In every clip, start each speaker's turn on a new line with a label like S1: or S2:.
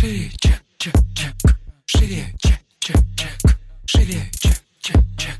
S1: Шире, чек, чек, чек. Шире, чек, чек, чек. Шире, чек, чек, чек.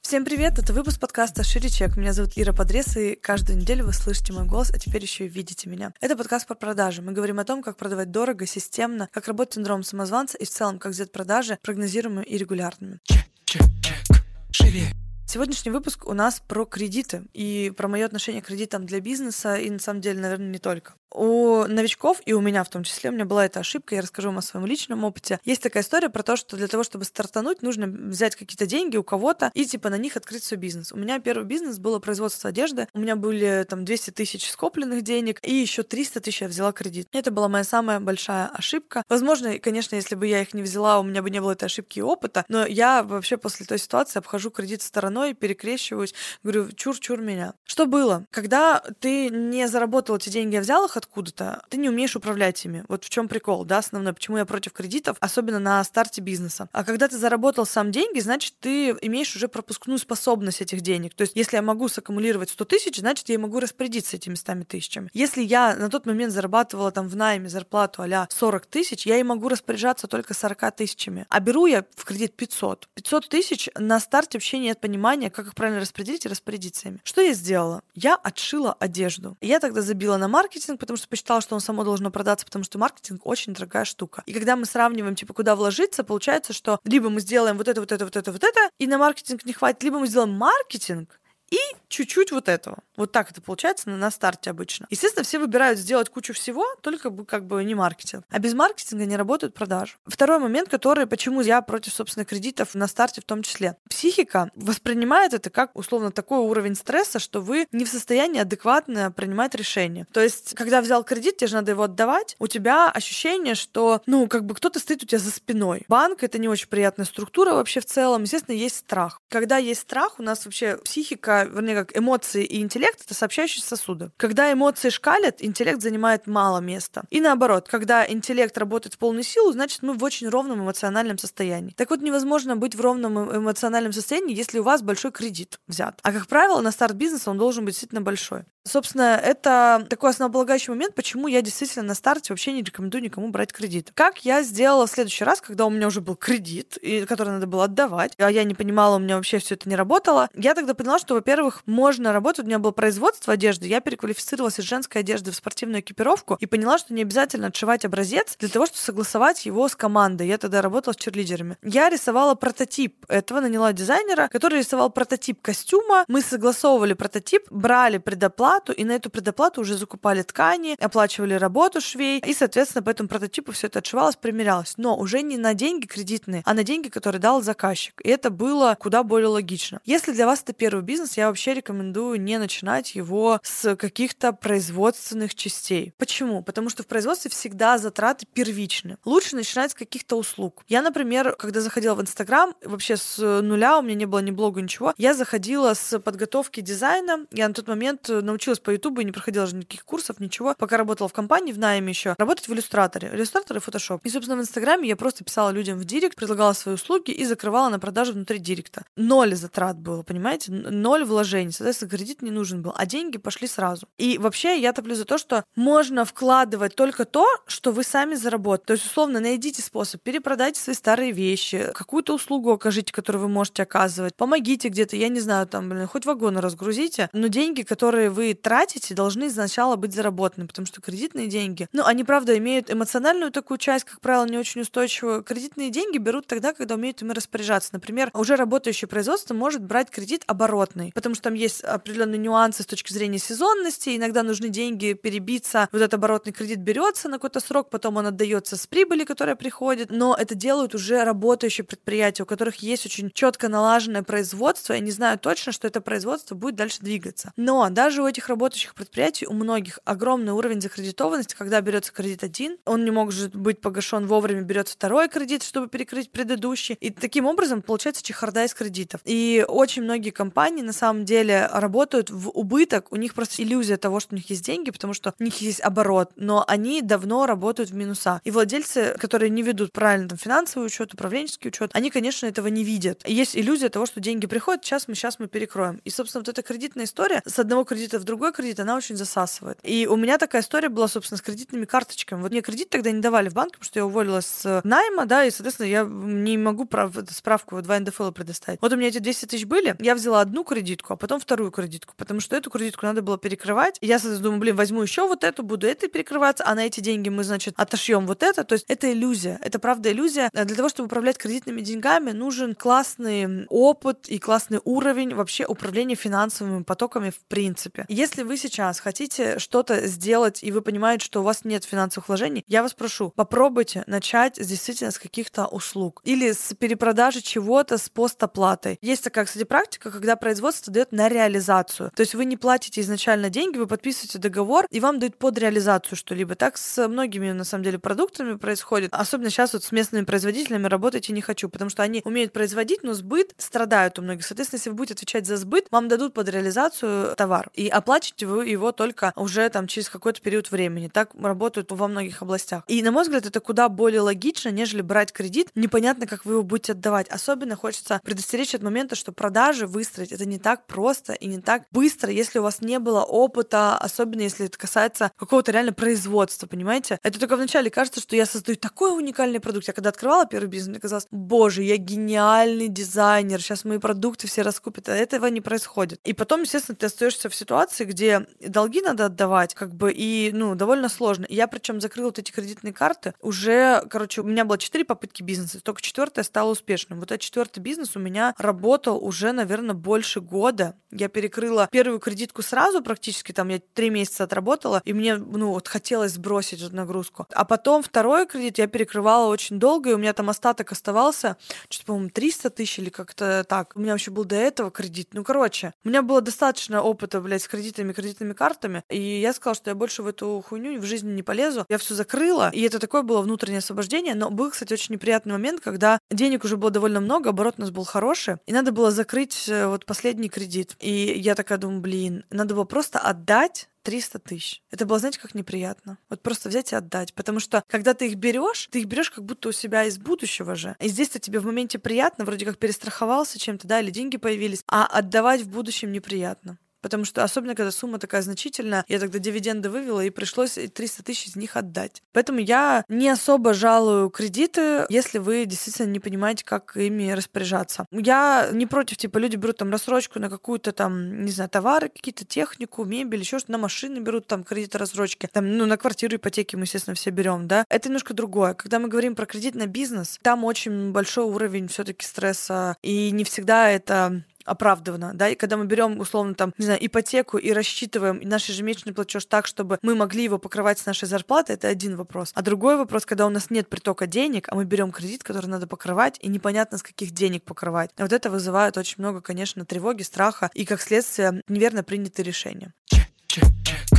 S2: Всем привет, это выпуск подкаста «Шире чек». Меня зовут Ира Подрез, и каждую неделю вы слышите мой голос, а теперь еще и видите меня. Это подкаст про продажи. Мы говорим о том, как продавать дорого, системно, как работать синдром самозванца и в целом, как сделать продажи прогнозируемыми и регулярными.
S1: Чек, чек, чек. Шире,
S2: Сегодняшний выпуск у нас про кредиты и про мое отношение к кредитам для бизнеса, и на самом деле, наверное, не только. У новичков, и у меня в том числе, у меня была эта ошибка, я расскажу вам о своем личном опыте. Есть такая история про то, что для того, чтобы стартануть, нужно взять какие-то деньги у кого-то и типа на них открыть свой бизнес. У меня первый бизнес было производство одежды. У меня были там 200 тысяч скопленных денег, и еще 300 тысяч я взяла кредит. Это была моя самая большая ошибка. Возможно, конечно, если бы я их не взяла, у меня бы не было этой ошибки и опыта, но я вообще после той ситуации обхожу кредит стороной, перекрещиваюсь, говорю, чур-чур меня. Что было? Когда ты не заработал эти деньги, а взял их откуда-то, ты не умеешь управлять ими. Вот в чем прикол, да, основной, почему я против кредитов, особенно на старте бизнеса. А когда ты заработал сам деньги, значит, ты имеешь уже пропускную способность этих денег. То есть, если я могу саккумулировать 100 тысяч, значит, я могу распорядиться этими 100 тысячами. Если я на тот момент зарабатывала там в найме зарплату а 40 тысяч, я и могу распоряжаться только 40 тысячами. А беру я в кредит 500. 500 тысяч на старте вообще нет понимания, как их правильно распределить и распорядиться ими. Что я сделала? Я отшила одежду. Я тогда забила на маркетинг, потому что посчитала, что он само должно продаться, потому что маркетинг очень дорогая штука. И когда мы сравниваем, типа, куда вложиться, получается, что либо мы сделаем вот это, вот это, вот это, вот это, и на маркетинг не хватит, либо мы сделаем маркетинг, и чуть-чуть вот этого. Вот так это получается на, на старте обычно. Естественно, все выбирают сделать кучу всего, только бы как бы не маркетинг. А без маркетинга не работают продажи. Второй момент, который, почему я против, собственно, кредитов на старте в том числе. Психика воспринимает это как, условно, такой уровень стресса, что вы не в состоянии адекватно принимать решения. То есть, когда взял кредит, тебе же надо его отдавать, у тебя ощущение, что, ну, как бы кто-то стоит у тебя за спиной. Банк — это не очень приятная структура вообще в целом. Естественно, есть страх. Когда есть страх, у нас вообще психика вернее, как эмоции и интеллект — это сообщающие сосуды. Когда эмоции шкалят, интеллект занимает мало места. И наоборот, когда интеллект работает в полную силу, значит, мы в очень ровном эмоциональном состоянии. Так вот, невозможно быть в ровном э, эмоциональном состоянии, если у вас большой кредит взят. А, как правило, на старт бизнеса он должен быть действительно большой. Собственно, это такой основополагающий момент, почему я действительно на старте вообще не рекомендую никому брать кредит. Как я сделала в следующий раз, когда у меня уже был кредит, который надо было отдавать, а я не понимала, у меня вообще все это не работало, я тогда поняла, что, во-первых, можно работать, у меня было производство одежды, я переквалифицировалась из женской одежды в спортивную экипировку и поняла, что не обязательно отшивать образец для того, чтобы согласовать его с командой. Я тогда работала с черлидерами. Я рисовала прототип этого, наняла дизайнера, который рисовал прототип костюма, мы согласовывали прототип, брали предоплату, предоплату, и на эту предоплату уже закупали ткани, оплачивали работу швей, и, соответственно, по этому прототипу все это отшивалось, примерялось. Но уже не на деньги кредитные, а на деньги, которые дал заказчик. И это было куда более логично. Если для вас это первый бизнес, я вообще рекомендую не начинать его с каких-то производственных частей. Почему? Потому что в производстве всегда затраты первичны. Лучше начинать с каких-то услуг. Я, например, когда заходила в Инстаграм, вообще с нуля, у меня не было ни блога, ничего, я заходила с подготовки дизайна. Я на тот момент научилась училась по Ютубу и не проходила же никаких курсов, ничего. Пока работала в компании, в найме еще, работать в иллюстраторе. Иллюстратор и фотошоп. И, собственно, в Инстаграме я просто писала людям в директ, предлагала свои услуги и закрывала на продажу внутри директа. Ноль затрат было, понимаете? Ноль вложений. Соответственно, кредит не нужен был. А деньги пошли сразу. И вообще я топлю за то, что можно вкладывать только то, что вы сами заработаете. То есть, условно, найдите способ, перепродайте свои старые вещи, какую-то услугу окажите, которую вы можете оказывать, помогите где-то, я не знаю, там, блин, хоть вагоны разгрузите, но деньги, которые вы тратите, должны сначала быть заработаны, потому что кредитные деньги, ну, они, правда, имеют эмоциональную такую часть, как правило, не очень устойчивую. Кредитные деньги берут тогда, когда умеют ими распоряжаться. Например, уже работающее производство может брать кредит оборотный, потому что там есть определенные нюансы с точки зрения сезонности, иногда нужны деньги перебиться, вот этот оборотный кредит берется на какой-то срок, потом он отдается с прибыли, которая приходит, но это делают уже работающие предприятия, у которых есть очень четко налаженное производство, и они знают точно, что это производство будет дальше двигаться. Но даже у этих работающих предприятий у многих огромный уровень закредитованности, когда берется кредит один, он не может быть погашен вовремя, берется второй кредит, чтобы перекрыть предыдущий. И таким образом получается чехарда из кредитов. И очень многие компании на самом деле работают в убыток, у них просто иллюзия того, что у них есть деньги, потому что у них есть оборот, но они давно работают в минуса. И владельцы, которые не ведут правильно там, финансовый учет, управленческий учет, они, конечно, этого не видят. И есть иллюзия того, что деньги приходят, сейчас мы, сейчас мы перекроем. И, собственно, вот эта кредитная история с одного кредита в другой кредит, она очень засасывает. И у меня такая история была, собственно, с кредитными карточками. Вот мне кредит тогда не давали в банке, потому что я уволилась с найма, да, и, соответственно, я не могу прав... справку 2 НДФЛ предоставить. Вот у меня эти 200 тысяч были, я взяла одну кредитку, а потом вторую кредитку, потому что эту кредитку надо было перекрывать. И я, соответственно, думаю, блин, возьму еще вот эту, буду этой перекрываться, а на эти деньги мы, значит, отошьем вот это. То есть это иллюзия. Это правда иллюзия. Для того, чтобы управлять кредитными деньгами, нужен классный опыт и классный уровень вообще управления финансовыми потоками в принципе. Если вы сейчас хотите что-то сделать, и вы понимаете, что у вас нет финансовых вложений, я вас прошу, попробуйте начать действительно с каких-то услуг или с перепродажи чего-то с постоплатой. Есть такая, кстати, практика, когда производство дает на реализацию. То есть вы не платите изначально деньги, вы подписываете договор, и вам дают под реализацию что-либо. Так с многими, на самом деле, продуктами происходит. Особенно сейчас вот с местными производителями работать я не хочу, потому что они умеют производить, но сбыт страдают у многих. Соответственно, если вы будете отвечать за сбыт, вам дадут под реализацию товар. И оплачиваете вы его только уже там через какой-то период времени. Так работают во многих областях. И, на мой взгляд, это куда более логично, нежели брать кредит. Непонятно, как вы его будете отдавать. Особенно хочется предостеречь от момента, что продажи выстроить это не так просто и не так быстро, если у вас не было опыта, особенно если это касается какого-то реально производства, понимаете? Это только вначале кажется, что я создаю такой уникальный продукт. Я когда открывала первый бизнес, мне казалось, боже, я гениальный дизайнер, сейчас мои продукты все раскупят, а этого не происходит. И потом, естественно, ты остаешься в ситуации, где долги надо отдавать, как бы, и, ну, довольно сложно. Я причем закрыла вот эти кредитные карты уже, короче, у меня было четыре попытки бизнеса, только четвертая стала успешным. Вот этот четвертый бизнес у меня работал уже, наверное, больше года. Я перекрыла первую кредитку сразу практически, там я три месяца отработала, и мне, ну, вот хотелось сбросить нагрузку. А потом второй кредит я перекрывала очень долго, и у меня там остаток оставался, что-то, по-моему, 300 тысяч или как-то так. У меня вообще был до этого кредит. Ну, короче, у меня было достаточно опыта, блядь, с кредитами, кредитными картами, и я сказала, что я больше в эту хуйню в жизни не полезу. Я все закрыла, и это такое было внутреннее освобождение, но был, кстати, очень неприятный момент, когда денег уже было довольно много, оборот у нас был хороший, и надо было закрыть э, вот последний кредит. И я такая думаю, блин, надо было просто отдать 300 тысяч. Это было, знаете, как неприятно. Вот просто взять и отдать. Потому что, когда ты их берешь, ты их берешь как будто у себя из будущего же. И здесь-то тебе в моменте приятно, вроде как перестраховался чем-то, да, или деньги появились, а отдавать в будущем неприятно. Потому что, особенно когда сумма такая значительная, я тогда дивиденды вывела, и пришлось 300 тысяч из них отдать. Поэтому я не особо жалую кредиты, если вы действительно не понимаете, как ими распоряжаться. Я не против, типа, люди берут там рассрочку на какую-то там, не знаю, товары, какие-то технику, мебель, еще что-то, на машины берут там кредиты рассрочки. Там, ну, на квартиру, ипотеки мы, естественно, все берем, да. Это немножко другое. Когда мы говорим про кредит на бизнес, там очень большой уровень все-таки стресса, и не всегда это оправдано, да, и когда мы берем, условно, там, не знаю, ипотеку и рассчитываем наш ежемесячный платеж так, чтобы мы могли его покрывать с нашей зарплаты, это один вопрос. А другой вопрос, когда у нас нет притока денег, а мы берем кредит, который надо покрывать, и непонятно, с каких денег покрывать. Вот это вызывает очень много, конечно, тревоги, страха и, как следствие, неверно принятые решения. Check, check, check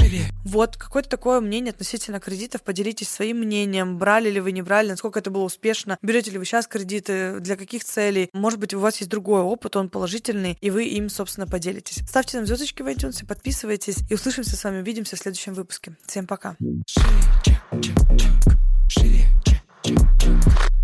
S2: живее. Вот какое-то такое мнение относительно кредитов. Поделитесь своим мнением. Брали ли вы, не брали, насколько это было успешно. Берете ли вы сейчас кредиты, для каких целей. Может быть, у вас есть другой опыт, он положительный, и вы им, собственно, поделитесь. Ставьте нам звездочки в iTunes, подписывайтесь, и услышимся с вами, увидимся в следующем выпуске. Всем пока. Шире, чек, чек, чек. Шире, чек, чек, чек.